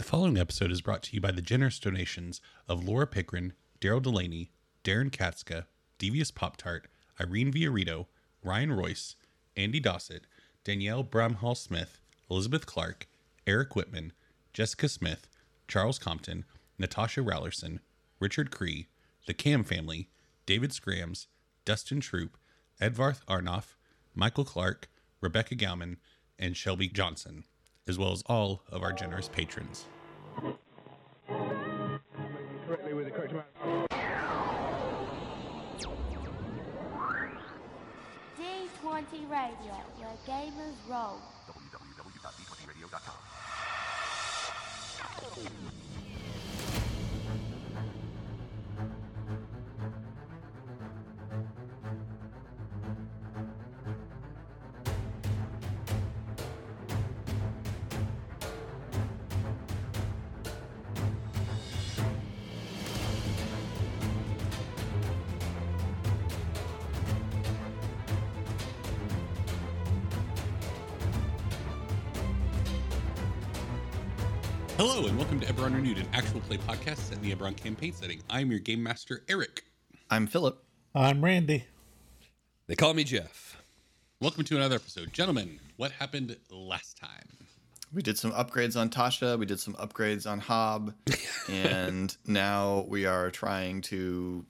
The following episode is brought to you by the generous donations of Laura Pickrahn, Darrell DeLaney, Darrin Katzska, Devious Pop Tart, Irene Viorritto, Ryan Royce, Andy Dossett, Danielle Bramhall Smith, Elizabeth Clark, Eric Witman, Jessica Smith, Charles Compton, Natasha Raulerson, Richard Cree, the Kamm family, David Scrams, Dustin Troop, Edvarth Arnoff, Michael Clark, Rebekah Gowman, and Shelby Johnson, as well as all of our generous patrons. correctly with the correct amount. D20 Radio, where gamers roll. Hello, and welcome to Eberron Renewed, an actual play podcast set in the Eberron campaign setting. I'm your game master, Eric. I'm Philip. I'm Randy. They call me Jeff. Welcome to another episode. Gentlemen, what happened last time? We did some upgrades on Tasha. We did some upgrades on Hob, and now we are trying to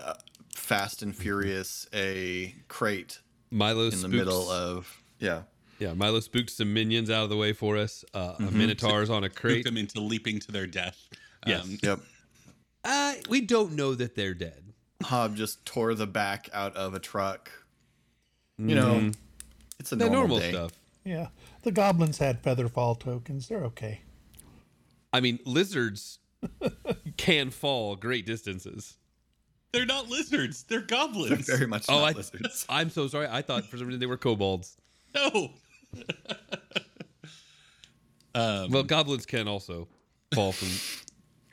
uh, fast and furious a crate Milo in spooks, the middle of yeah. Yeah. Milo spooked some minions out of the way for us. Uh, A minotaur's on a Spooked crate. them into leaping to their death. Yes. Um, Yep. Uh, we don't know that they're dead. Hob just tore the back out of a truck. You know, it's a The normal, normal day. stuff. Yeah, the goblins had featherfall tokens. They're okay. I mean, lizards can fall great distances. they're not lizards, they're goblins. Very much Oh, not I, lizards. I'm so sorry. I thought for some reason they were kobolds. no. Um, Well, goblins can also fall from.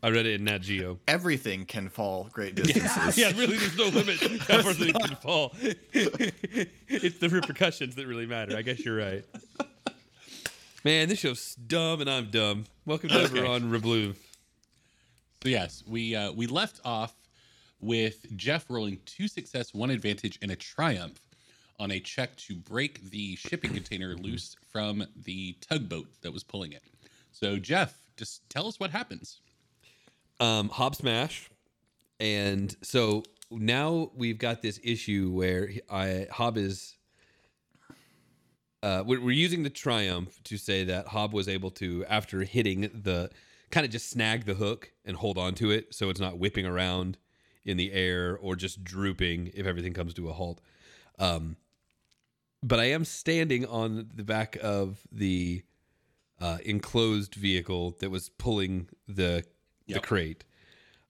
I read it in Nat Geo. Everything can fall great distances. Yeah, really, there's no limit how far they can fall. it's the repercussions that really matter. I guess you're right. Man, this show's dumb and I'm dumb. Welcome to Okay. Eberron Reblu. So yes, we uh, we left off with Jeff rolling two success, one advantage, and a triumph on a check to break the shipping container loose from the tugboat that was pulling it. So Jeff, just tell us what happens. um, Hob Smash, and so now we've got this issue where I Hob is. Uh, we're, we're using the triumph to say that Hob was able to, after hitting the, kind of just snag the hook and hold on to it, so it's not whipping around in the air or just drooping if everything comes to a halt. Um, but I am standing on the back of the uh, enclosed vehicle that was pulling the the crate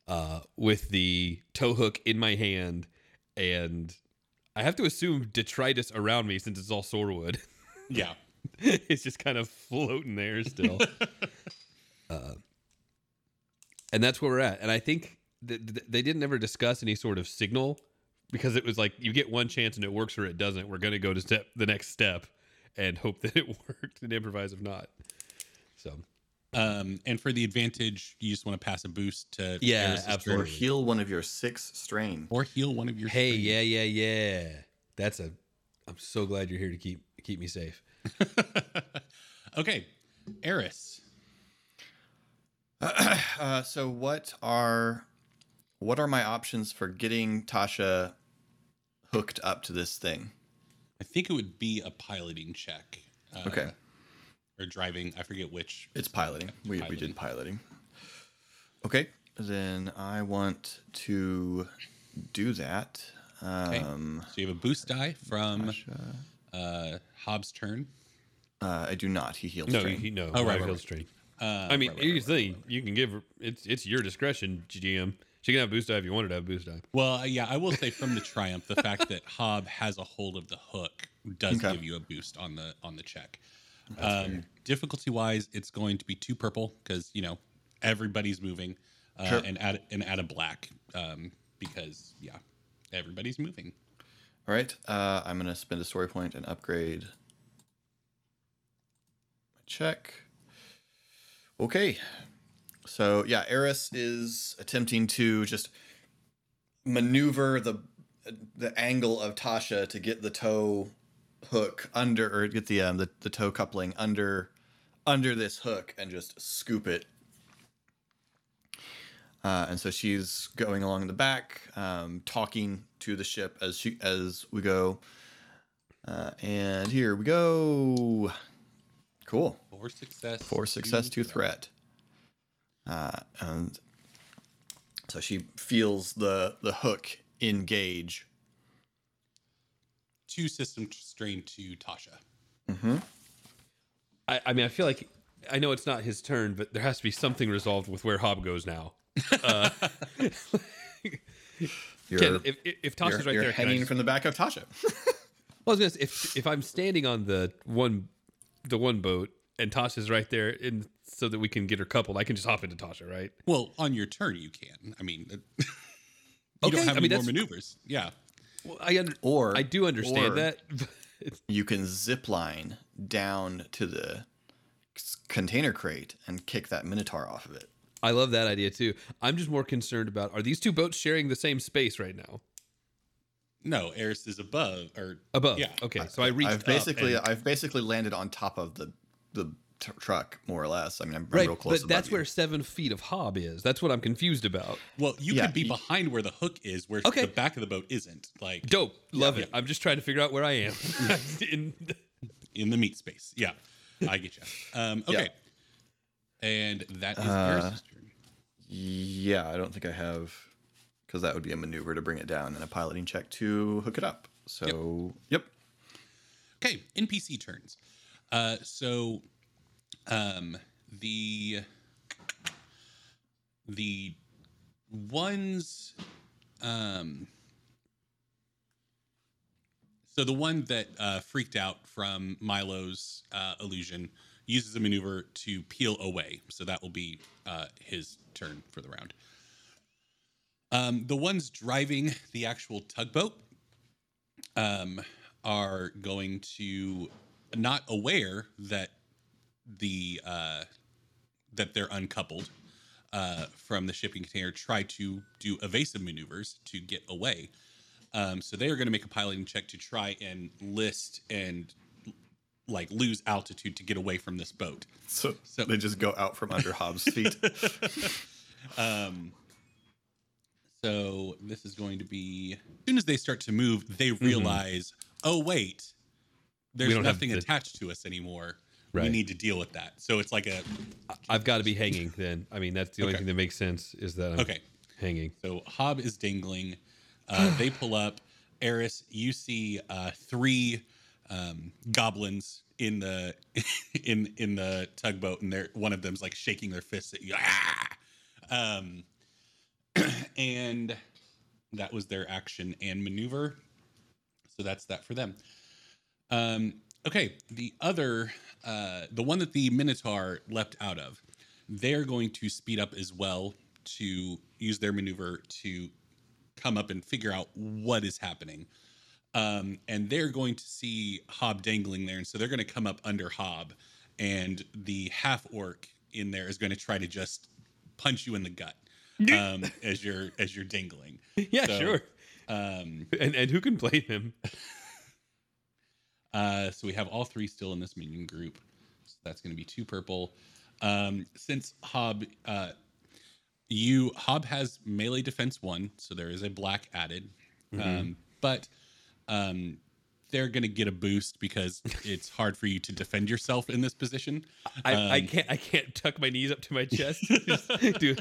uh, with the tow hook in my hand, and I have to assume detritus around me since it's all soarwood. Yeah. it's just kind of floating there still. uh, and that's where we're at. And I think th- th- they didn't ever discuss any sort of signal because it was like you get one chance and it works or it doesn't. We're going to go to step the next step and hope that it worked and improvise if not. So Um, and for the advantage, you just want to pass a boost to Yeah, Eris's turn. Or heal one of your six strain. or heal one of your. hey, strain. yeah, yeah, yeah. That's a. I'm so glad you're here to keep keep me safe. okay, Eris. Uh, so what are what are my options for getting Tasha hooked up to this thing? I think it would be a piloting check. Uh, Okay. Or driving. I forget which. It's piloting. We, we Piloting. did piloting. Okay. Then I want to do that. Um, So you have a boost die from uh, Hob's turn. uh, I do not. He heals. No, strain. he no. Oh, right, right, right, he'll straight. Uh, I mean, right, right, here's right. the thing: you can give. It's it's your discretion, GM. She can have boost die if you wanted to have boost die. Well, uh, yeah, I will say from the triumph, the fact that Hob has a hold of the hook does Okay. give you a boost on the on the check. Um, difficulty wise, it's going to be two purple because you know everybody's moving, uh, Sure. and add and add a black um, because yeah, everybody's moving. All right. Uh, I'm gonna spend a story point and upgrade my check. Okay. So yeah, Eris is attempting to just maneuver the the angle of Tasha to get the toe hook under or get the um, the, the toe coupling under under this hook and just scoop it. Uh, and so she's going along the back, um, talking to the ship as she as we go. Uh, and here we go. Cool. For success. For success to threat. Uh, and so she feels the the hook engage. Two system strain to Tasha. I, I mean, I feel like I know it's not his turn, but there has to be something resolved with where Hob goes now. Uh, You're, Ken, if, if, if you're, Tasha's right you're there, can hanging just- from the back of Tasha. Well, I was gonna say, if if I'm standing on the one the one boat and Tasha's right there, in so that we can get her coupled, I can just hop into Tasha, right? Well, on your turn, you can. I mean, you Okay, don't have I mean, more maneuvers. Yeah. Well, I under, Or- I do understand that. you can zip line down to the container crate and kick that minotaur off of it. I love that idea too. I'm just more concerned about are these two boats sharing the same space right now? No, Eris is above or Above. Yeah. Okay. So I reached I've up basically and- I've basically landed on top of the the t- truck more or less. I mean, I'm, I'm real close. but that's you. where seven feet of Hob is. That's what I'm confused about. Well, you Yeah, could be you- behind where the hook is, where Okay. the back of the boat isn't. Like Dope. Love Yeah. it. I'm just trying to figure out where I am. In- in the meat space. Yeah. I get you. Um, Yeah. okay. And that is Uh, Eris's turn. Yeah, I don't think I have because that would be a maneuver to bring it down and a piloting check to hook it up. So yep. Okay, NPC turns. Uh, so, um, the the ones, um, so the one that uh, freaked out from Milo's uh, illusion uses a maneuver to peel away. So that will be uh, his turn for the round. Um, the ones driving the actual tugboat um, are going to not aware that the uh, that they're uncoupled uh, from the shipping container try to do evasive maneuvers to get away. Um, so they are going to make a piloting check to try and list and like lose altitude to get away from this boat. So, So- they just go out from under Hob's feet. Um, so this is going to be as soon as they start to move, they realize, oh wait, there's nothing to- attached to us anymore. We need to deal with that. So it's like a I've got to be hanging then. I mean, that's the only Okay. thing that makes sense is that I'm okay. hanging. So Hob is dangling. Uh, they pull up. Eris, you see uh, three um, goblins in the in in the tugboat, and they're one of them's like shaking their fists at you. Ah! Um, and that was their action and maneuver. So that's that for them. Um, okay, the other, uh, the one that the Minotaur leapt out of, they're going to speed up as well to use their maneuver to come up and figure out what is happening. Um, and they're going to see Hob dangling there, and so they're going to come up under Hob, and the half orc in there is going to try to just punch you in the gut um, as you're as you're dangling. Yeah, So, sure. Um, And and who can blame him? Uh, so we have all three still in this minion group. So that's going to be two purple. Um, since Hob, uh, you Hob has melee defense one, so there is a black added. Um, but um, they're going to get a boost because it's hard for you to defend yourself in this position. I, I Um, can't I can't tuck my knees up to my chest. Do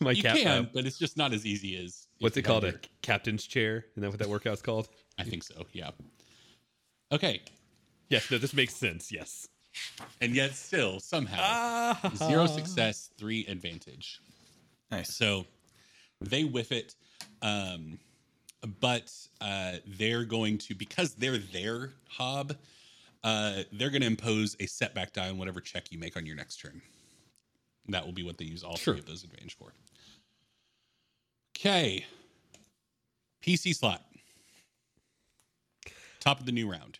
my You cap. can, uh, but it's just not as easy as. what's it called? A captain's chair? Isn't that what that workout's called? I think so. Yeah. Okay, Yes. No, this makes sense. Yes. and yet still somehow Ah. zero success, three advantage. nice. So they whiff it, um, but uh, they're going to because they're their hob. Uh, they're going to impose a setback die on whatever check you make on your next turn. That will be what they use all Sure. three of those advantage for. Okay. PC slot. Top of the new round.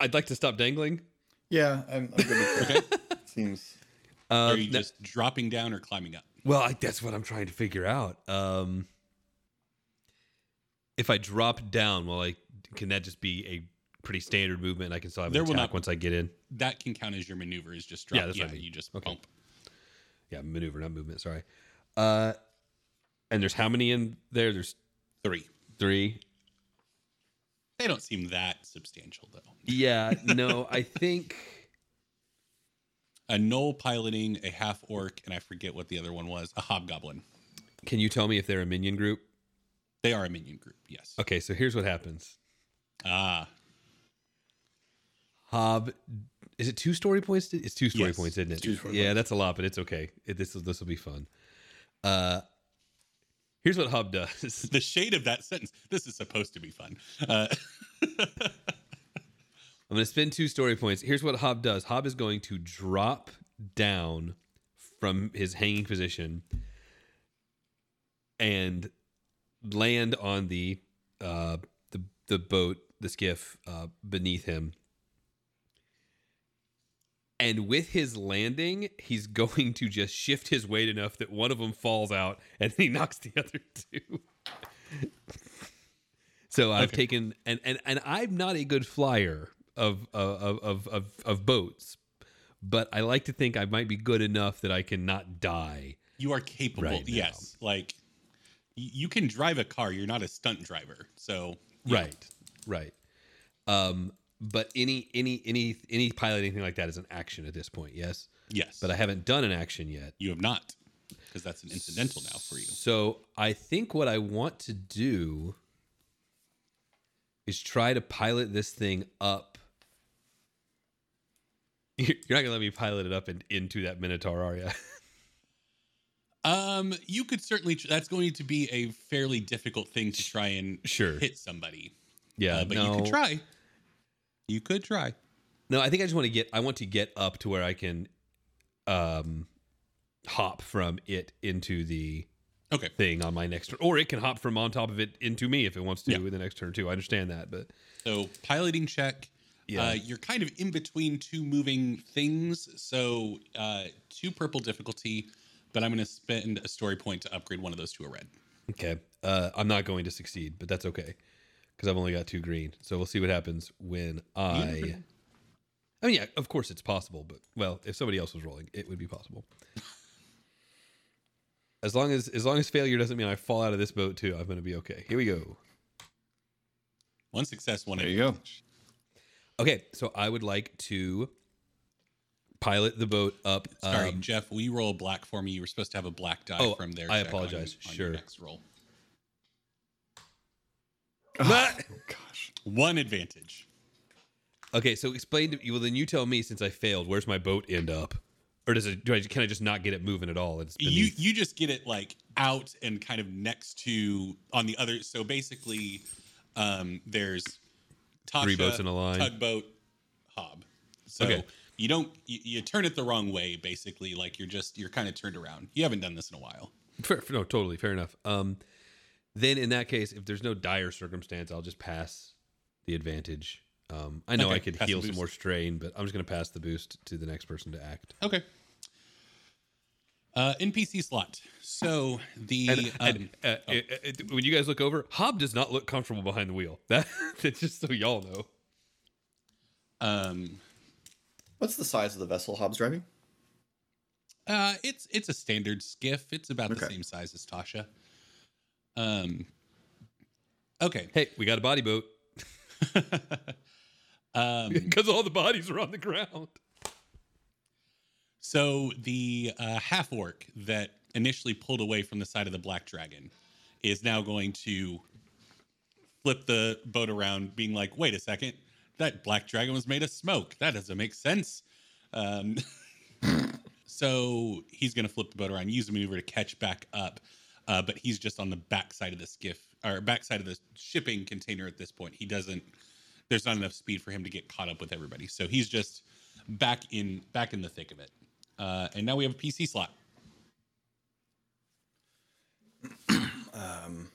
I'd like to stop dangling. Yeah, I'm, I'm good with that. Okay. Seems Uh, are you no- just dropping down or climbing up? well, I, that's what I'm trying to figure out. Um, if I drop down, well, like, can that just be a pretty standard movement? And I can still have an There will attack not- once I get in. That can count as your maneuver. Is just Yeah, that's Yeah, what I mean. you just Okay. bump. Yeah, maneuver, not movement. Sorry. Uh, and there's how many in there? There's Three. three. They don't seem that substantial though. Yeah, no, I think A gnoll piloting a half orc, and I forget what the other one was. A hobgoblin. Can you tell me if they're a minion group? They are a minion group. Yes. Okay, so here's what happens. Ah, Hob, is it two story points? It's two story Yes, points, isn't it? two story yeah, that's a lot, but it's okay. It, this will this will be fun. Uh, here's what Hob does. the shade of that sentence. This is supposed to be fun. Uh, I'm going to spend two story points. Here's what Hob does. Hob is going to drop down from his hanging position and land on the uh, the the boat, the skiff uh, beneath him. And with his landing, he's going to just shift his weight enough that one of them falls out, and he knocks the other two. so I've Okay. taken and, and and I'm not a good flyer of of of of of boats, but I like to think I might be good enough that I can not die. you are capable. Right yes. Like you can drive a car. You're not a stunt driver. So yeah. Right, right. Um, but any any any any pilot anything like that is an action at this point. Yes, Yes. but I haven't done an action yet. you have not because that's an incidental now for you. So I think what I want to do is try to pilot this thing up. You're not gonna let me pilot it up and into that Minotaur, are you? Um, you could certainly. Tr- that's going to be a fairly difficult thing to try and Sure. hit somebody. yeah, Uh, but no, you could try. You could try. No, I think I just want to get. I want to get up to where I can, um, hop from it into the Okay. thing on my next turn, or it can hop from on top of it into me if it wants to Yeah. in the next turn too. I understand that, but So piloting check. Yeah. Uh, you're kind of in between two moving things. So uh, two purple difficulty, but I'm going to spend a story point to upgrade one of those to a red. okay. Uh, I'm not going to succeed, but that's okay because I've only got two green. So we'll see what happens when I. I mean, yeah, of course it's possible, but well, if somebody else was rolling, it would be possible. As long as as long as failure doesn't mean I fall out of this boat too, I'm going to be okay. Here we go. One success, one. There you go. Okay, so I would like to pilot the boat up. Sorry, um, Jeff. We roll black for me? You were supposed to have a black die Oh, from there. I check on- apologize. on Sure. Your next roll. Oh, gosh. One advantage. Okay, so explain to you. Well, then you tell me since I failed, where's my boat end up, or does it? Do I can I just not get it moving at all? It's You beneath. you just get it like out and kind of next to on the other. So basically, um, there's Tasha, Three boats in a line. tugboat, hob. So Okay. you don't you, you turn it the wrong way. Basically, like you're just you're kind of turned around. You haven't done this in a while. Fair, no, totally fair enough. Um, then in that case, if there's no dire circumstance, I'll just pass the advantage. Um, I know Okay, I could heal some more strain, but I'm just going to pass the boost to the next person to act. Okay. Uh, NPC slot. So the And, um, and, uh, it- it- when you guys look over, Hob does not look comfortable behind the wheel. That that's just so y'all know. um, What's the size of the vessel Hob's driving? Uh, it's it's a standard skiff. It's about the same size as Tasha. Um. Okay. Hey, we got a body boat um. because all the bodies are on the ground. So the uh, half orc that initially pulled away from the side of the black dragon is now going to flip the boat around, being like, "Wait a second, that black dragon was made of smoke. That doesn't make sense." Um, so he's going to flip the boat around, use the maneuver to catch back up, uh, but he's just on the back side of the skiff or back side of the shipping container at this point. He doesn't. There's not enough speed for him to get caught up with everybody, so he's just back in back in the thick of it. Uh, and now we have a PC slot. um,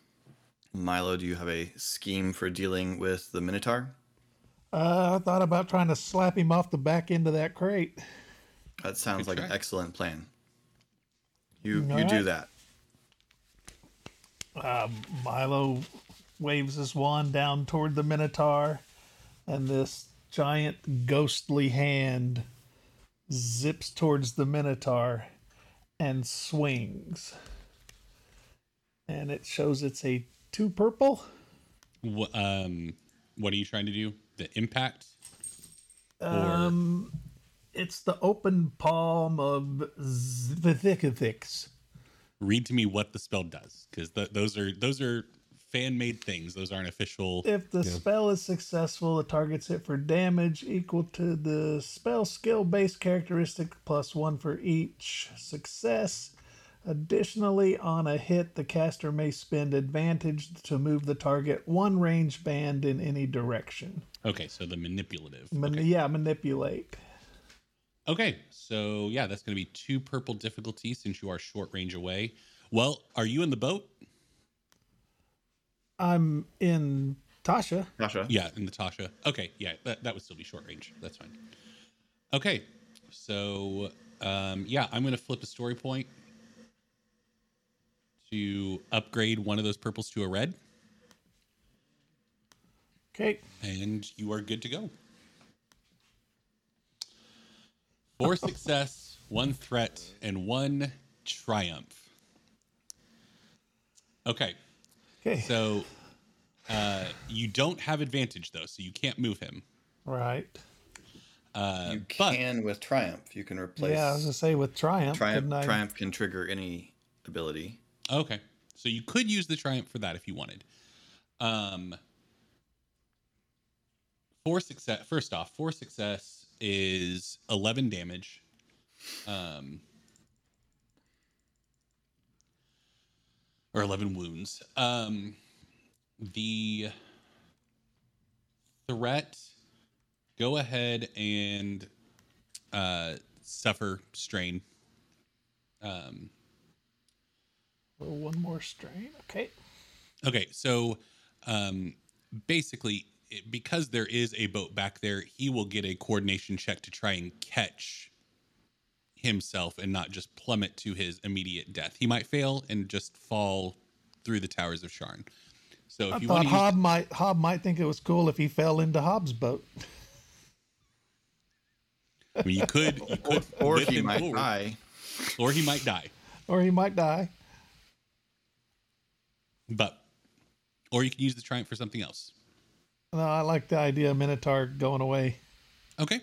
Milo, do you have a scheme for dealing with the Minotaur? Uh, I thought about trying to slap him off the back end of that crate. That sounds Good like an excellent plan. You All you do right. That. Milo waves his wand down toward the Minotaur, and this giant ghostly hand zips towards the Minotaur and swings. And it shows it's a two purple. Wh- um, what are you trying to do? The impact? Or Um, it's the open palm of Zvithikithix. Read to me what the spell does, because th- those are those are fan made things. Those aren't official. If the spell is successful, the target's hit for damage equal to the spell skill based characteristic plus one for each success. Additionally, on a hit, the caster may spend advantage to move the target one range band in any direction. Okay, so the manipulative. Man- Okay. Yeah, manipulate. Okay, so yeah, that's going to be two purple difficulty since you are short range away. Well, are you in the boat? I'm in Tasha. Tasha. Yeah, in the Tasha. Okay, yeah, that, that would still be short range. That's fine. Okay, so um, yeah, I'm going to flip a story point to upgrade one of those purples to a red, Okay. and you are good to go. Four success, one threat, and one triumph. Okay, Okay. so uh, you don't have advantage though, so you can't move him. right. Uh, You but can with triumph. You can replace yeah, I was gonna say with triumph. triumph. I- Triumph can trigger any ability. Okay. So you could use the triumph for that if you wanted. Um four success first off, four success is 11 damage. Um or 11 wounds. Um the threat go ahead and uh suffer strain. Um Oh, one more strain. Okay. Okay, so um, basically, it- because there is a boat back there, he will get a coordination check to try and catch himself and not just plummet to his immediate death. He might fail and just fall through the towers of Sharn. So if I you thought want to use, Hob might Hob might think it was cool if he fell into Hob's boat. I mean, you could, you could, Or whip he might forward, die. or he might die. Or he might die. But, or you can use the triumph for something else. No, I like the idea of Minotaur going away. Okay.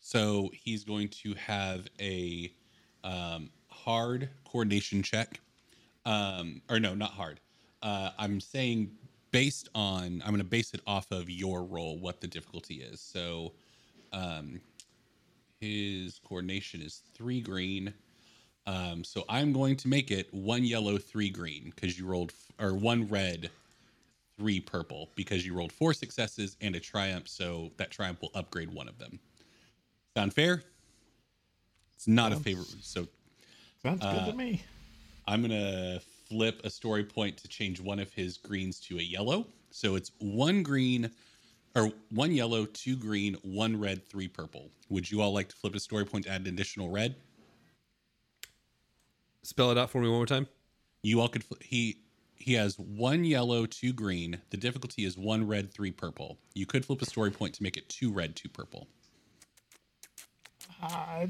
So he's going to have a um, hard coordination check. Um, or no, not hard. Uh, I'm saying based on, I'm going to base it off of your roll, what the difficulty is. So um, his coordination is three green. Um, so I'm going to make it one yellow, three green because you rolled, f- or one red, three purple because you rolled four successes and a triumph. So that triumph will upgrade one of them. Sound fair? It's not a favorite. So Sounds good Uh, to me. I'm gonna flip a story point to change one of his greens to a yellow. So it's one green, or one yellow, two green, one red, three purple. Would you all like to flip a story point to add an additional red? Spell it out for me one more time. You all could. Fl- he he has one yellow, two green. The difficulty is one red, three purple. You could flip a story point to make it two red, two purple. I,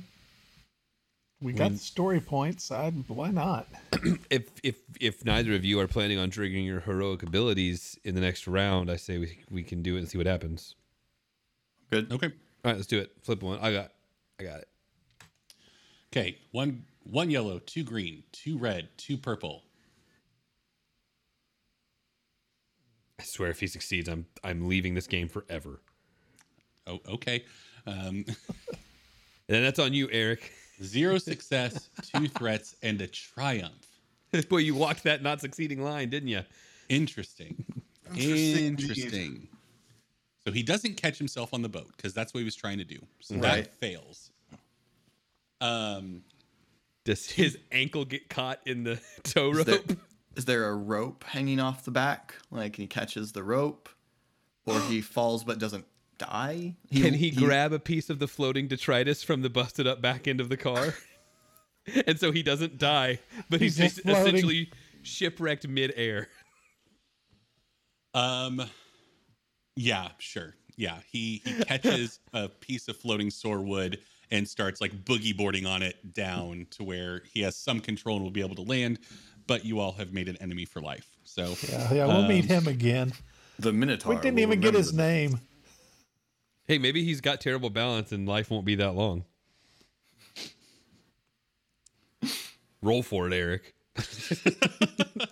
we got the story points. I, why not? If if if neither of you are planning on triggering your heroic abilities in the next round, I say we we can do it and see what happens. Good. Okay. All right, let's do it. Flip one. I got I got it. Okay. One one yellow, two green, two red, two purple. I swear, if he succeeds, I'm I'm leaving this game forever. Oh, okay. Um, And that's on you, Eric. Zero success, two threats, and a triumph. Boy, you walked that not succeeding line, didn't you? Interesting. Interesting Interesting. So he doesn't catch himself on the boat because that's what he was trying to do. So Right. that fails. Um, Does his ankle get caught in the tow rope? there, is there a rope hanging off the back? Like he catches the rope, or he falls but doesn't die. Can he, grab a piece of the floating detritus from the busted up back end of the car? and so he doesn't die, but he's, He's just just floating. essentially shipwrecked midair. Um, yeah, sure. Yeah, he he catches a piece of floating soarwood and starts like boogie boarding on it down to where he has some control and will be able to land. But you all have made an enemy for life. So Yeah, yeah, we'll meet him again. The Minotaur. We didn't even get his the- name. Hey, maybe he's got terrible balance and life won't be that long. Roll for it, Eric.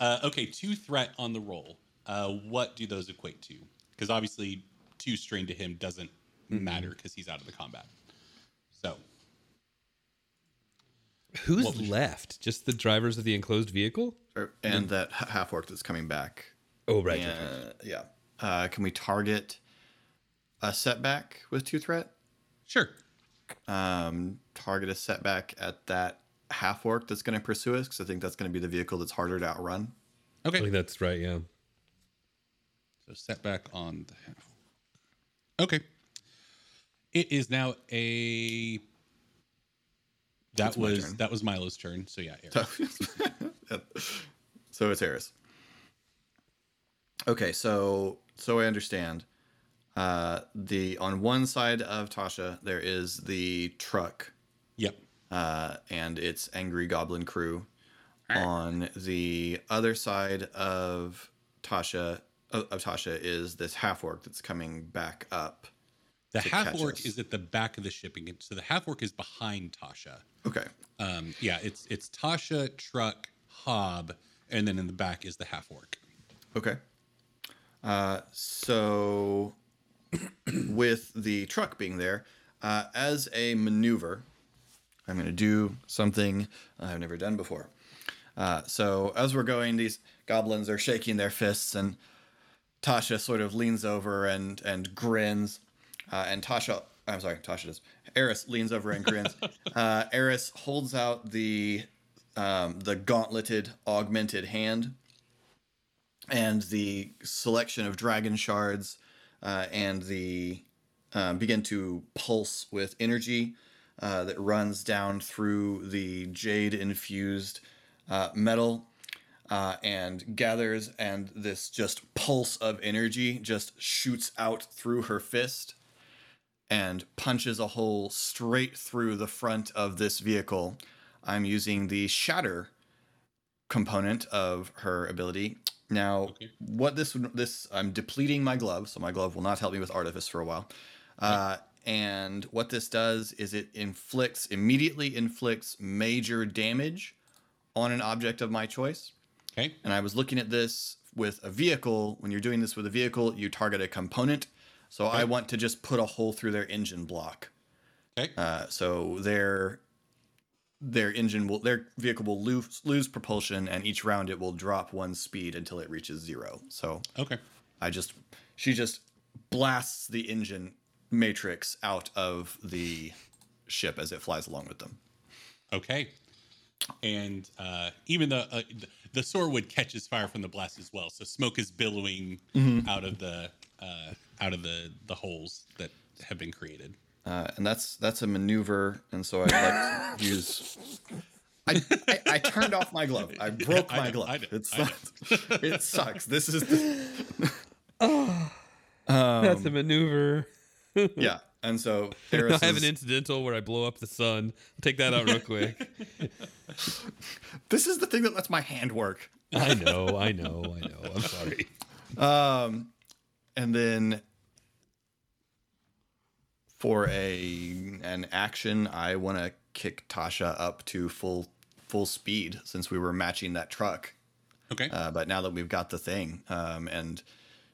uh, okay, two threat on the roll. Uh, what do those equate to? Because obviously, two strain to him doesn't matter because he's out of the combat. So Who's What was- left? Just the drivers of the enclosed vehicle? Or- and that half orc that's coming back. Oh, right. Uh, yeah. Uh, can we target a setback with two threat? sure. Um, target a setback at that half orc that's going to pursue us because I think that's going to be the vehicle that's harder to outrun. Okay, I think that's right, yeah. So setback on the half. Okay. It is now a. That It's was that was Milo's turn. So yeah. So, it's Eris. Okay, so so I understand. Uh, the on one side of Tasha there is the truck, yep. uh, and its angry goblin crew. On the other side of Tasha of, of Tasha is this half orc that's coming back up. The half orc is at the back of the shipping. So the half orc is behind Tasha. Okay, Um, yeah, it's it's Tasha, Truck, Hob, and then in the back is the half orc. Okay. Uh, so, with the truck being there, uh, as a maneuver, I'm going to do something I've never done before. Uh, so, as we're going, these goblins are shaking their fists, and Tasha sort of leans over and and grins. Uh, and Tasha, I'm sorry, Tasha does. Eris leans over and grins. uh, Eris holds out the um, the gauntleted, augmented hand and the selection of dragon shards uh, and the uh, begin to pulse with energy uh, that runs down through the jade infused uh, metal uh, and gathers and this just pulse of energy just shoots out through her fist and punches a hole straight through the front of this vehicle i'm using the shatter component of her ability. Now, Okay. what this this I'm depleting my glove, so my glove will not help me with artifice for a while. Uh, and what this does is it inflicts immediately inflicts major damage on an object of my choice. Okay. And I was looking at this with a vehicle. When you're doing this with a vehicle, you target a component. So I want to just put a hole through their engine block. Okay. Uh, so their their engine will their vehicle will lose lose propulsion, and each round it will drop one speed until it reaches zero. So okay. I just she just blasts the engine matrix out of the ship as it flies along with them. Okay. And uh, even the uh, th- the Soarwood catches fire from the blast as well, so smoke is billowing out of the uh, out of the the holes that have been created. Uh, and that's that's a maneuver, and so I'd like to use. I, I, I turned off my glove. I broke I my know, glove. I know, it's not, it sucks. This is the, That's a maneuver. yeah. And so I Eris have an incidental where I blow up the sun. I'll Take that out real quick. this is the thing that lets my hand work. I know, I know, I know. I'm sorry. Um, and then for a an action, I want to kick Tasha up to full full speed since we were matching that truck. Okay. Uh, but now that we've got the thing, um, and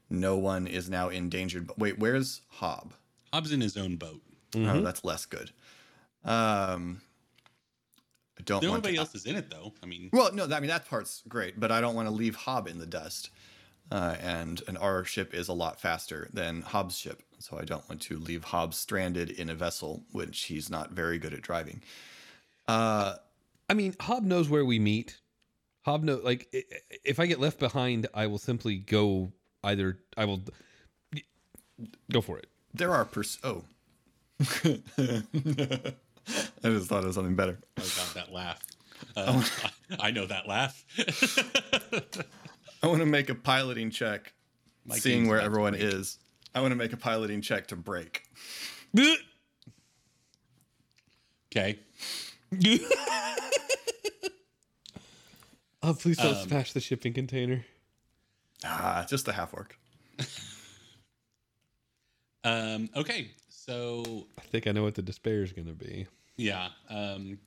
no one is now endangered. But wait, where's Hob? Hob's in his own boat. Oh, that's less good. Um, I don't want Nobody to. else is in it though. I mean, Well, no, I mean that part's great, but I don't want to leave Hob in the dust. Uh, and and our ship is a lot faster than Hob's ship, so I don't want to leave Hobbs stranded in a vessel which he's not very good at driving. Uh, I mean, Hob knows where we meet. Hob know like i- i- if I get left behind, I will simply go either I will Go for it. there are pers- oh. I just thought of something better. Oh god, that laugh. Uh, I know that laugh. I want to make a piloting check, My seeing where everyone is. I want to make a piloting check to break. Okay. Oh, please don't smash the shipping container. Ah, just the half orc. Um, okay. So I think I know what the despair is going to be. yeah. Um,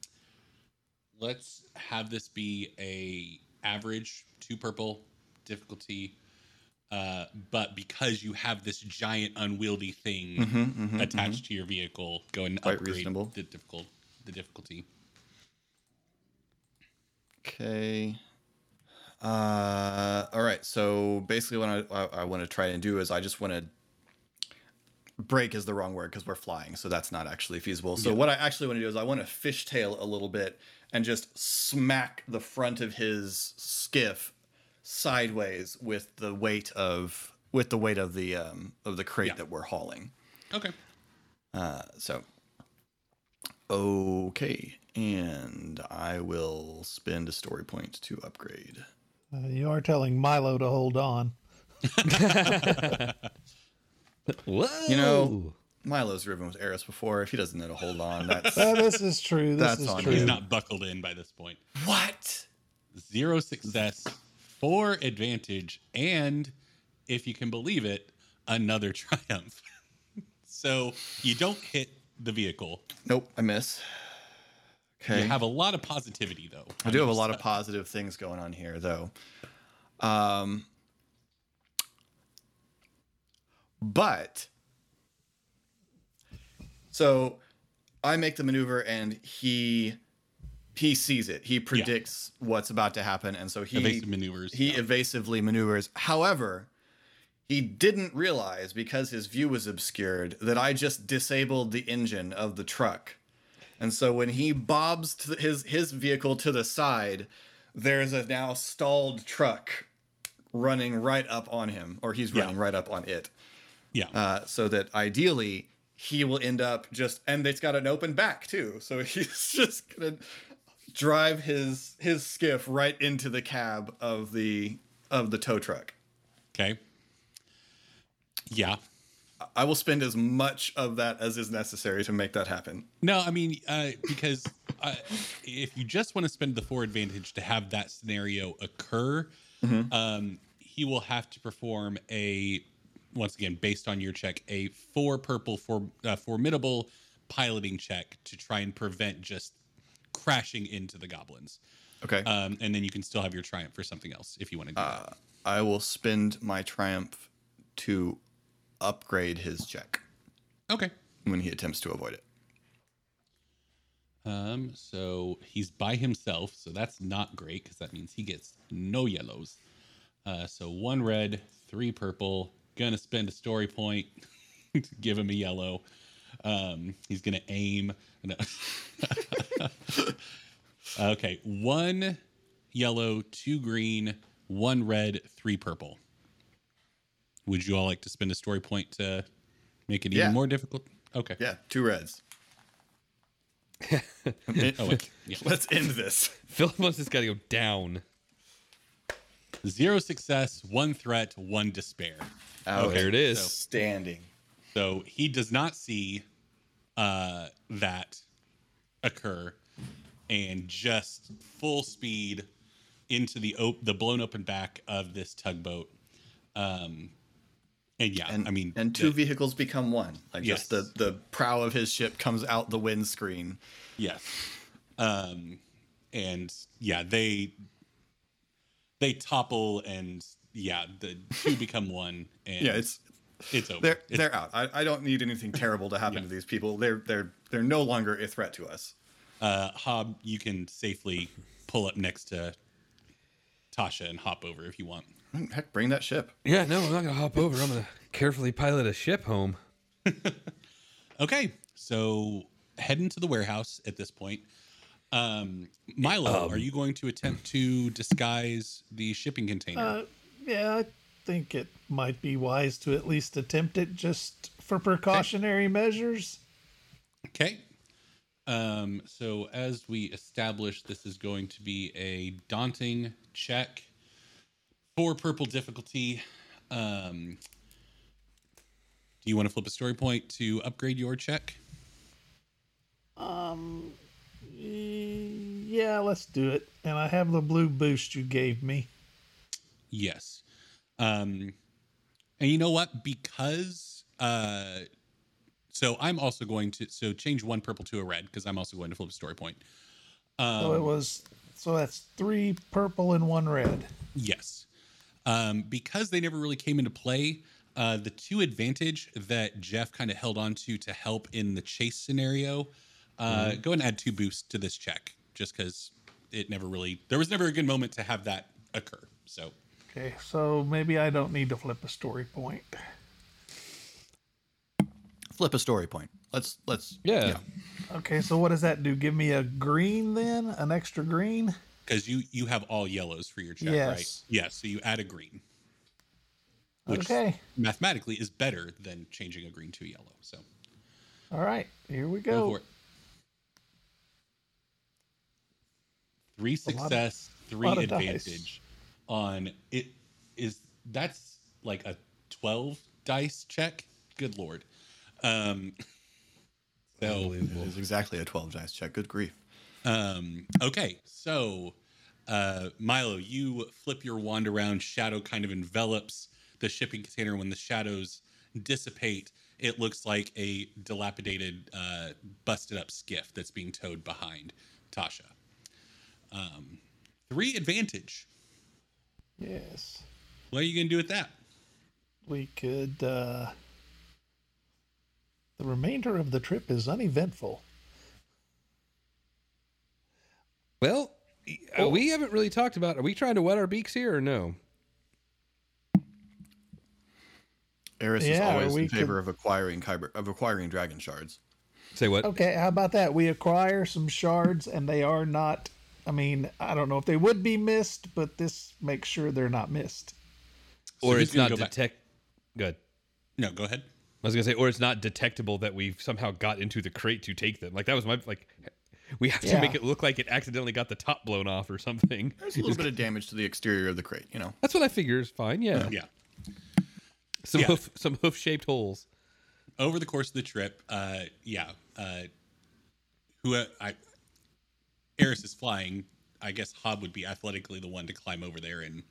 let's have this be a average two purple difficulty. Uh, but because you have this giant unwieldy thing attached to your vehicle, go and Quite upgrade reasonable. the difficult the difficulty. Okay. Uh, all right. So basically, what I, I, I want to try and do is I just want to break is the wrong word because we're flying, so that's not actually feasible. So what I actually want to do is I want to fishtail a little bit and just smack the front of his skiff sideways with the weight of with the weight of the um, of the crate Yeah. that we're hauling. Okay. Uh, so, okay, and I will spend a story point to upgrade. Uh, you are telling Milo to hold on. Whoa! You know, Milo's driven with Eris before. If he doesn't know to hold on, that's Uh, this is true. This That's is on true. He's not buckled in by this point. what? Zero success, four advantage, and if you can believe it, another triumph. so you don't hit the vehicle. Nope, I miss. Okay, You have a lot of positivity though. I do have a lot of positive things going on here, though. Um, but so I make the maneuver, and he he sees it. He predicts what's about to happen, and so he evasive maneuvers. he Yeah. evasively maneuvers. However, he didn't realize because his view was obscured that I just disabled the engine of the truck. And so when he bobs the- his his vehicle to the side, there's a now stalled truck running right up on him, or he's Yeah. running right up on it. yeah. Uh, so that ideally he will end up just, and it's got an open back too. So he's just gonna drive his his skiff right into the cab of the of the tow truck. okay. Yeah. I will spend as much of that as is necessary to make that happen. No, I mean, uh, because uh, if you just want to spend the four advantage to have that scenario occur, um, he will have to perform a, once again, based on your check, a four purple for uh, formidable piloting check to try and prevent just crashing into the goblins. Okay. Um, and then you can still have your triumph for something else if you want to do that. I will spend my triumph to upgrade his check Okay. when he attempts to avoid it. Um, so he's by himself, so that's not great because that means he gets no yellows. Uh, so one red, three purple. Gonna spend a story point to give him a yellow. Um, he's gonna aim. No. okay, one yellow, two green, one red, three purple. Would you all like to spend a story point to make it Yeah. even more difficult? Okay. Yeah, two reds. Oh, wait. Yeah. Let's end this. Philip wants this guy to go down. Zero success, one threat, one despair. Out. There it is. Standing. So he does not see uh, that occur, and just full speed into the op- the blown open back of this tugboat. Um, and yeah, And I mean, and two the- vehicles become one. Like just Yes. the the prow of his ship comes out the windscreen. Yes. Um, and yeah, they they topple, and yeah, the two become one, and Yeah, it's it's over. they're It's- they're out. I, I don't need anything terrible to happen Yeah. to these people. They're they're they're no longer a threat to us. uh, Hob, you can safely pull up next to Tasha and hop over if you want. Heck, bring that ship. Yeah, no, I'm not gonna hop over. I'm gonna carefully pilot a ship home. Okay, so head into the warehouse at this point. Um, Milo, are you going to attempt to disguise the shipping container? Uh, yeah, I think it might be wise to at least attempt it just for precautionary measures. Okay. Um, so as we establish, this is going to be a daunting check for purple difficulty. Um, do you want to flip a story point to upgrade your check? Um, Yeah, let's do it. And I have the blue boost you gave me. Yes. Um, and you know what? Because uh, so I'm also going to so change one purple to a red because I'm also going to flip a story point. So it was so that's three purple and one red. Yes. Um, because they never really came into play, uh, the two advantage that Jeff kind of held on to to help in the chase scenario, uh, go and add two boosts to this check just because it never really, there was never a good moment to have that occur. So, Okay, so maybe I don't need to flip a story point. Flip a story point. Let's let's Yeah. Okay, so what does that do? Give me a green then? An extra green? because you you have all yellows for your check, right? Yes. Yes. So you add a green, which Okay. mathematically is better than changing a green to a yellow. So All right, here we go go. for it. Three lot of- success, three lot dice. advantage on it is that's like a 12 dice check. Good lord. Um so It is exactly a 12 dice check. Good grief. um okay, so uh Milo, you flip your wand around, shadow kind of envelops the shipping container when the shadows dissipate. It looks like a dilapidated, uh, busted up skiff that's being towed behind Tasha. Um, three advantage. Yes. What are you gonna do with that? We could uh the remainder of the trip is uneventful. Well, uh, we haven't really talked about. Are we trying to wet our beaks here or no? Eris is always in favor could- of acquiring kyber, of acquiring dragon shards. Say what? Okay, how about that? We acquire some shards and they are not I mean, I don't know if they would be missed, but this makes sure they're not missed. So or who's it's not go back? detect. Good. No, go ahead. I was gonna say, or it's not detectable that we've somehow got into the crate to take them. Like that was my like. We have to Yeah. make it look like it accidentally got the top blown off or something. There's a little bit of damage to the exterior of the crate, you know. That's what I figure is fine. Yeah, Yeah. some Yeah. hoof, some hoof shaped holes. Over the course of the trip, uh, yeah, uh, who uh, I, Eris is flying. I guess Hob would be athletically the one to climb over there and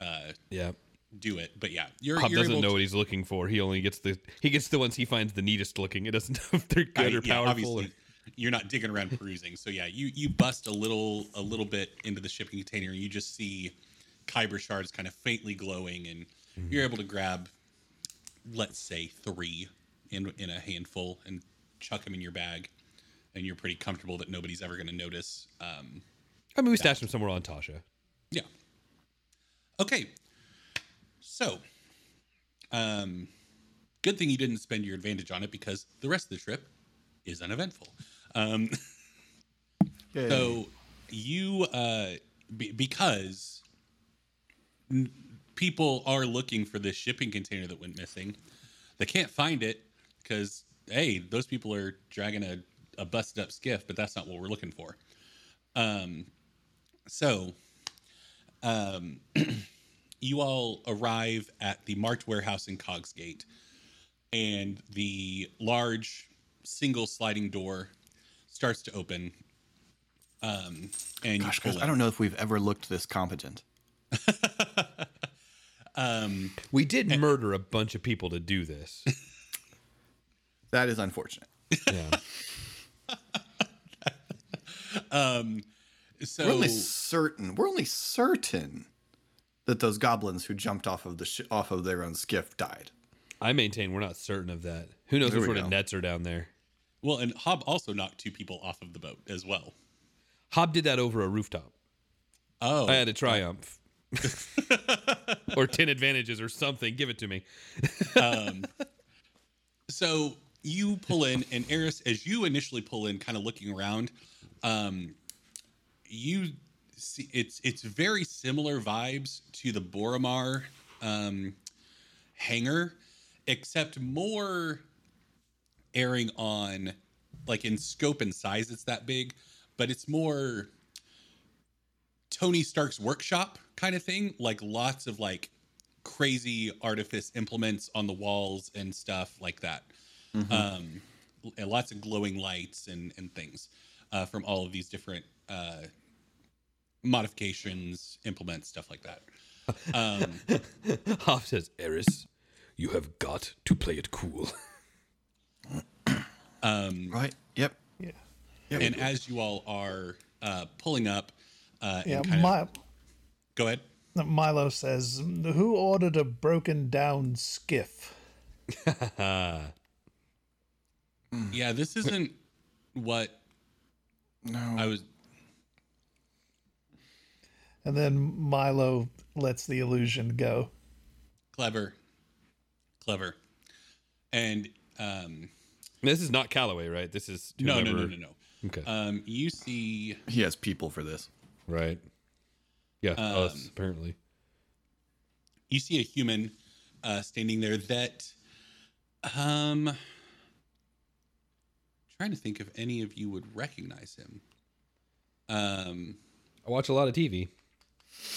uh, Yeah, do it. But yeah, you're, Pop you're doesn't know to- what he's looking for. He only gets the he gets the ones he finds the neatest looking. It doesn't know if they're good I- or yeah, powerful. Or, you're not digging around perusing. So yeah, you you bust a little a little bit into the shipping container, and you just see kyber shards kind of faintly glowing, and Mm-hmm. you're able to grab, let's say, three in in a handful and chuck them in your bag, and you're pretty comfortable that nobody's ever going to notice. Um, I mean, we stashed them somewhere on Tasha. yeah. Okay. So, um, good thing you didn't spend your advantage on it because the rest of the trip is uneventful. Um, so you, uh, be, because n- people are looking for this shipping container that went missing, they can't find it because hey, those people are dragging a, a busted up skiff, but that's not what we're looking for. Um, so, um, you all arrive at the marked warehouse in Cogsgate, and the large single sliding door starts to open. Um, and Gosh, you pull guys, I don't know if we've ever looked this competent. Um, We did murder a bunch of people to do this. That is unfortunate. Yeah. Um, so We're only certain. We're only certain that those goblins who jumped off of the sh- off of their own skiff died. I maintain we're not certain of that. Who knows There what we sort of nets are down there? well, and Hob also knocked two people off of the boat as well. Hob did that over a rooftop. Oh, I had a triumph. or 10 advantages or something. Give it to me. Um, so you pull in and eris as you initially pull in kind of looking around um you see it's it's very similar vibes to the boromar um, hangar, except more airing on like in scope and size. It's that big, but it's more Tony Stark's workshop kind of thing. Like lots of like crazy artifice implements on the walls and stuff like that. Um, and lots of glowing lights and and things uh, from all of these different uh, modifications, implements, stuff like that. Um, Hoff says, Eris, you have got to play it cool. um, Right. Yep. Yeah. Yep. and as you all are uh, pulling up, uh, Yeah. and kind My, of go ahead. Milo says, "Who ordered a broken down skiff?" Yeah, this isn't what no. I was. And then Milo lets the illusion go. Clever, clever, and um, This is not Calloway, right? This is no, no, no, no, no. Okay, Um, you see he has people for this. right. Yeah, us um, apparently. you see a human uh, standing there that um trying to think if any of you would recognize him um I watch a lot of TV.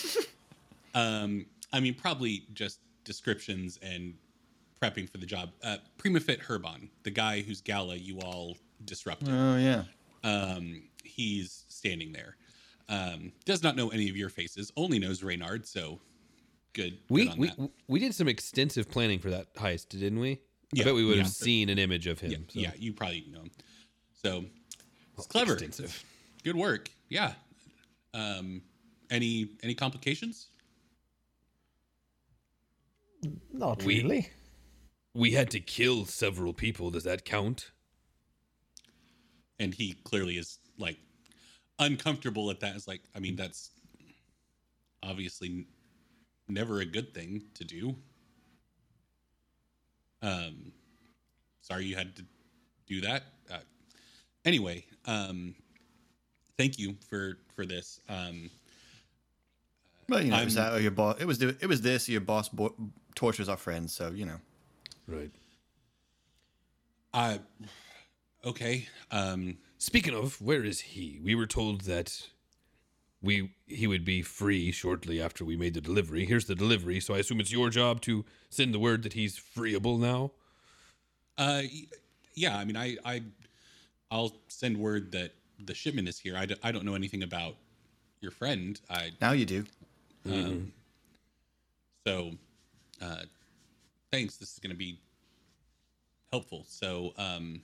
um i mean probably just descriptions and prepping for the job uh prima fit herban the guy whose gala you all disrupted Oh yeah. um he's standing there um does not know any of your faces only knows reynard so good We good on we that. we did some extensive planning for that heist, didn't we? Yeah, I bet we would yeah. have seen an image of him. yeah, so. yeah, you probably know him. So it's clever. Extensive. Good work. Yeah. Um, any any complications? Not We- really. We had to kill several people. Does that count? And he clearly is like uncomfortable at that. It's like, I mean, that's obviously never a good thing to do. Um, sorry you had to do that. Uh, anyway, um, thank you for for this. Um, Well, you know, it was that or your boss. It was the, it was this. Or your boss bo- tortures our friends, so you know. Right. I okay. Um, Speaking of, where is he? We were told that we he would be free shortly after we made the delivery. Here's the delivery, so I assume it's your job to send the word that he's freeable now. Uh, yeah. I mean, I, I, I'll send word that the shipment is here. I, d- I don't know anything about your friend. I Now you do. um, so, uh, thanks. This is going to be helpful. So, um,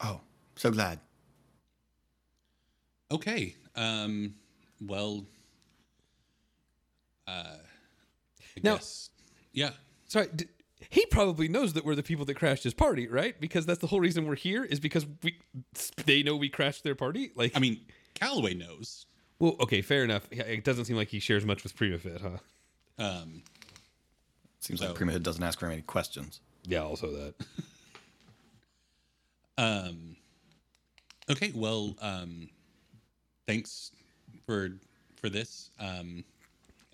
Oh, so glad. okay. Um, well, uh, I Now- guess, yeah. Sorry, d- he probably knows that we're the people that crashed his party, right? Because that's the whole reason we're here is because we they know we crashed their party. Like, I mean, Callaway knows. well, okay, fair enough. It doesn't seem like he shares much with Prima Fit, huh? Um, Seems So- like Prima Hood doesn't ask very many questions. Yeah, also that. Um, okay, well, um, thanks for for this. Um,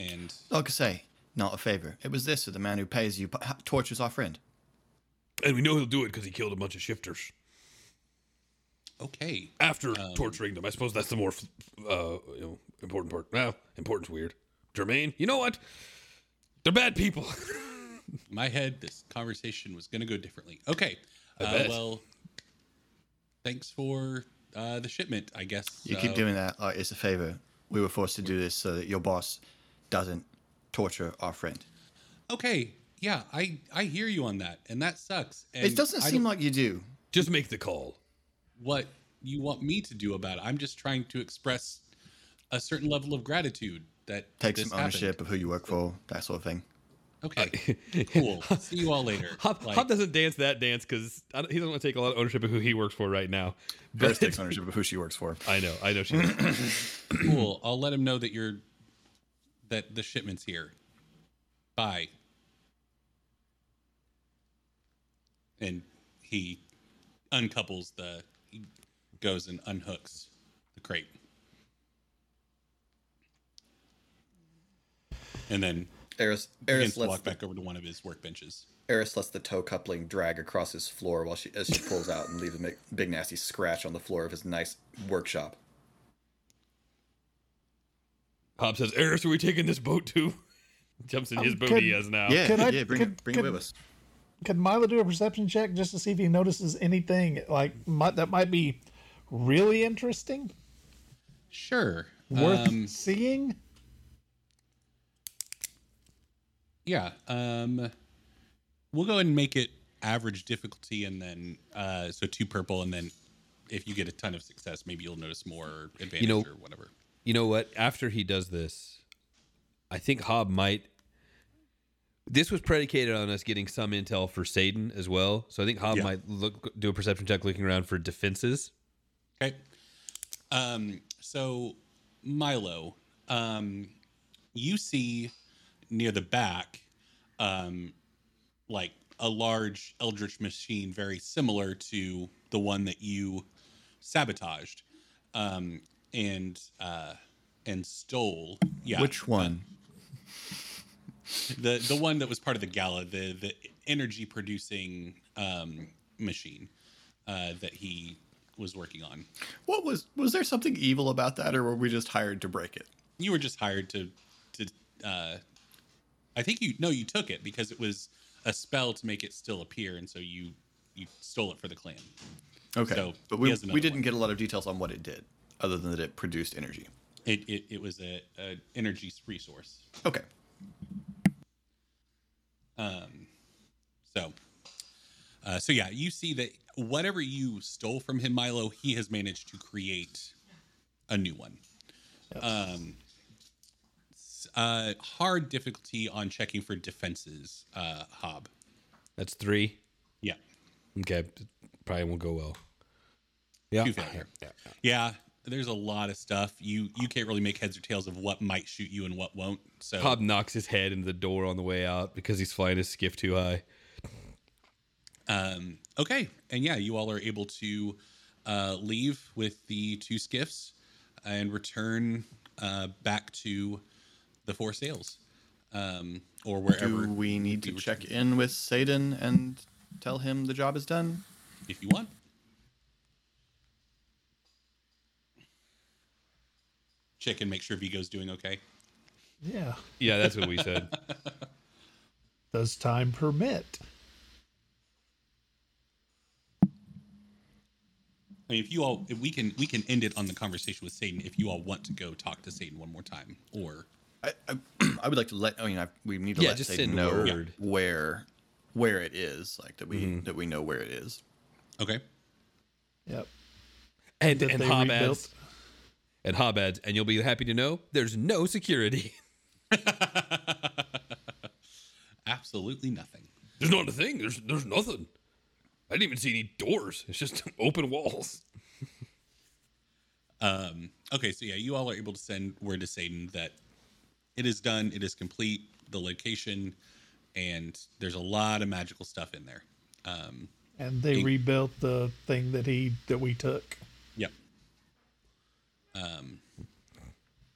and Like I say, not a favor. It was this or the man who pays you but tortures our friend. And we know he'll do it because he killed a bunch of shifters okay, after torturing them. I suppose that's the more uh, you know, important part. Well, important's weird. Jermaine, you know what? They're bad people. my head, this conversation was going to go differently. Okay, I uh, well, thanks for uh, the shipment. I guess You keep Uh, doing that. Like it's a favor. We were forced to do this so that your boss doesn't torture our friend. Okay, yeah, I I hear you on that, and that sucks. And it doesn't I seem like you do. Just make the call. what you want me to do about it. I'm just trying to express a certain level of gratitude that Take this some happened. ownership of who you work for, that sort of thing. Okay, uh, cool. See you all later. Hob, Like- Hob doesn't dance that dance because he doesn't want to take a lot of ownership of who he works for right now. Paris But takes ownership of who she works for. I know, I know she. cool. I'll let him know that you're that the shipment's here. Bye. And he uncouples the he goes and unhooks the crate. And then Eris, Begins Eris to lets walk the, back over to one of his workbenches. Eris lets the toe coupling drag across his floor while she as she pulls out and leaves a big nasty scratch on the floor of his nice workshop. Hob says, Eris, are we taking this boat too? Jumps in his Um, boat could- he has now. Yeah, Could I- yeah, bring could- it, bring could- it with us. Could Milo do a perception check just to see if he notices anything like might, that might be really interesting, Sure. worth Um, seeing? yeah. Um, we'll go ahead and make it average difficulty, and then uh, so two purple, and then if you get a ton of success, maybe you'll notice more advantage know- or whatever. You know what? After he does this, I think Hob might. This was predicated on us getting some intel for Satan as well. So I think Hob Yeah. might look do a perception check looking around for defenses. Okay. Um, so Milo, um, you see near the back, um, like a large eldritch machine, very similar to the one that you sabotaged, um, and uh, and stole. Yeah, Which one? the the one that was part of the gala, the the energy producing um, machine uh, that he was working on. What was was there something evil about that, or were we just hired to break it? you were just hired to to uh i think you no you took it because it was a spell to make it still appear and so you you stole it for the clan Okay, So, but we we didn't one. get a lot of details on what it did, other than that it produced energy. it it, it was a, a energy resource. Okay, um so uh so yeah you see that whatever you stole from him milo he has managed to create a new one. Um uh hard difficulty on checking for defenses uh hob. That's three. yeah. Okay, probably won't go well. Yeah, Two failure. Yeah, there's a lot of stuff. You you can't really make heads or tails of what might shoot you and what won't. So Hob knocks his head into the door on the way out because he's flying his skiff too high. um, okay, and yeah, you all are able to uh, leave with the two skiffs and return uh, back to the four sails, um, or wherever do we need to you check in with Satan and tell him the job is done? if you want. Check and make sure Vigo's doing okay. Yeah. Yeah, that's what we said. Does time permit? I mean, if you all, if we can, we can end it on the conversation with Satan. If you all want to go talk to Satan one more time, or I, I, I would like to let. Oh, I mean, I, we need to Yeah, let just Satan know word. where where it is, like that we mm-hmm. that we know where it is. okay, Yep. And That and they Hob rebuilt? adds, and Hob and you'll be happy to know there's no security. absolutely nothing. There's not a thing. There's there's nothing. I didn't even see any doors. It's just open walls. Um, okay, so yeah, you all are able to send word to Satan that it is done, it is complete, the location, and there's a lot of magical stuff in there. Um, And they Ink. rebuilt the thing that he that we took. Yep. Um,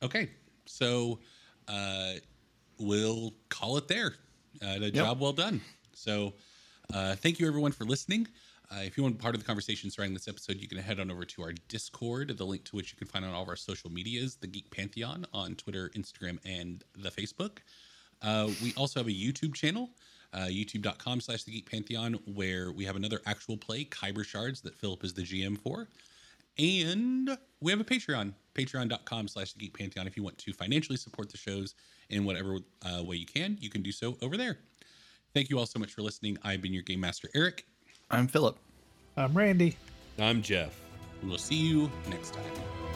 okay, so uh, we'll call it there. Uh, the job well done. So uh, thank you everyone for listening. Uh, if you want part of the conversation surrounding this episode, you can head on over to our Discord, the link to which you can find on all of our social medias, the Geek Pantheon on Twitter, Instagram, and the Facebook. Uh, we also have a YouTube channel, uh, youtube.com slash the Geek Pantheon, where we have another actual play, Kyber Shards, that Philip is the GM for. And we have a Patreon, patreon.com slash the Geek Pantheon. If you want to financially support the shows in whatever uh, way you can, you can do so over there. Thank you all so much for listening. I've been your Game Master, Eric. I'm Philip. I'm Randy. I'm Jeff. We will see you next time.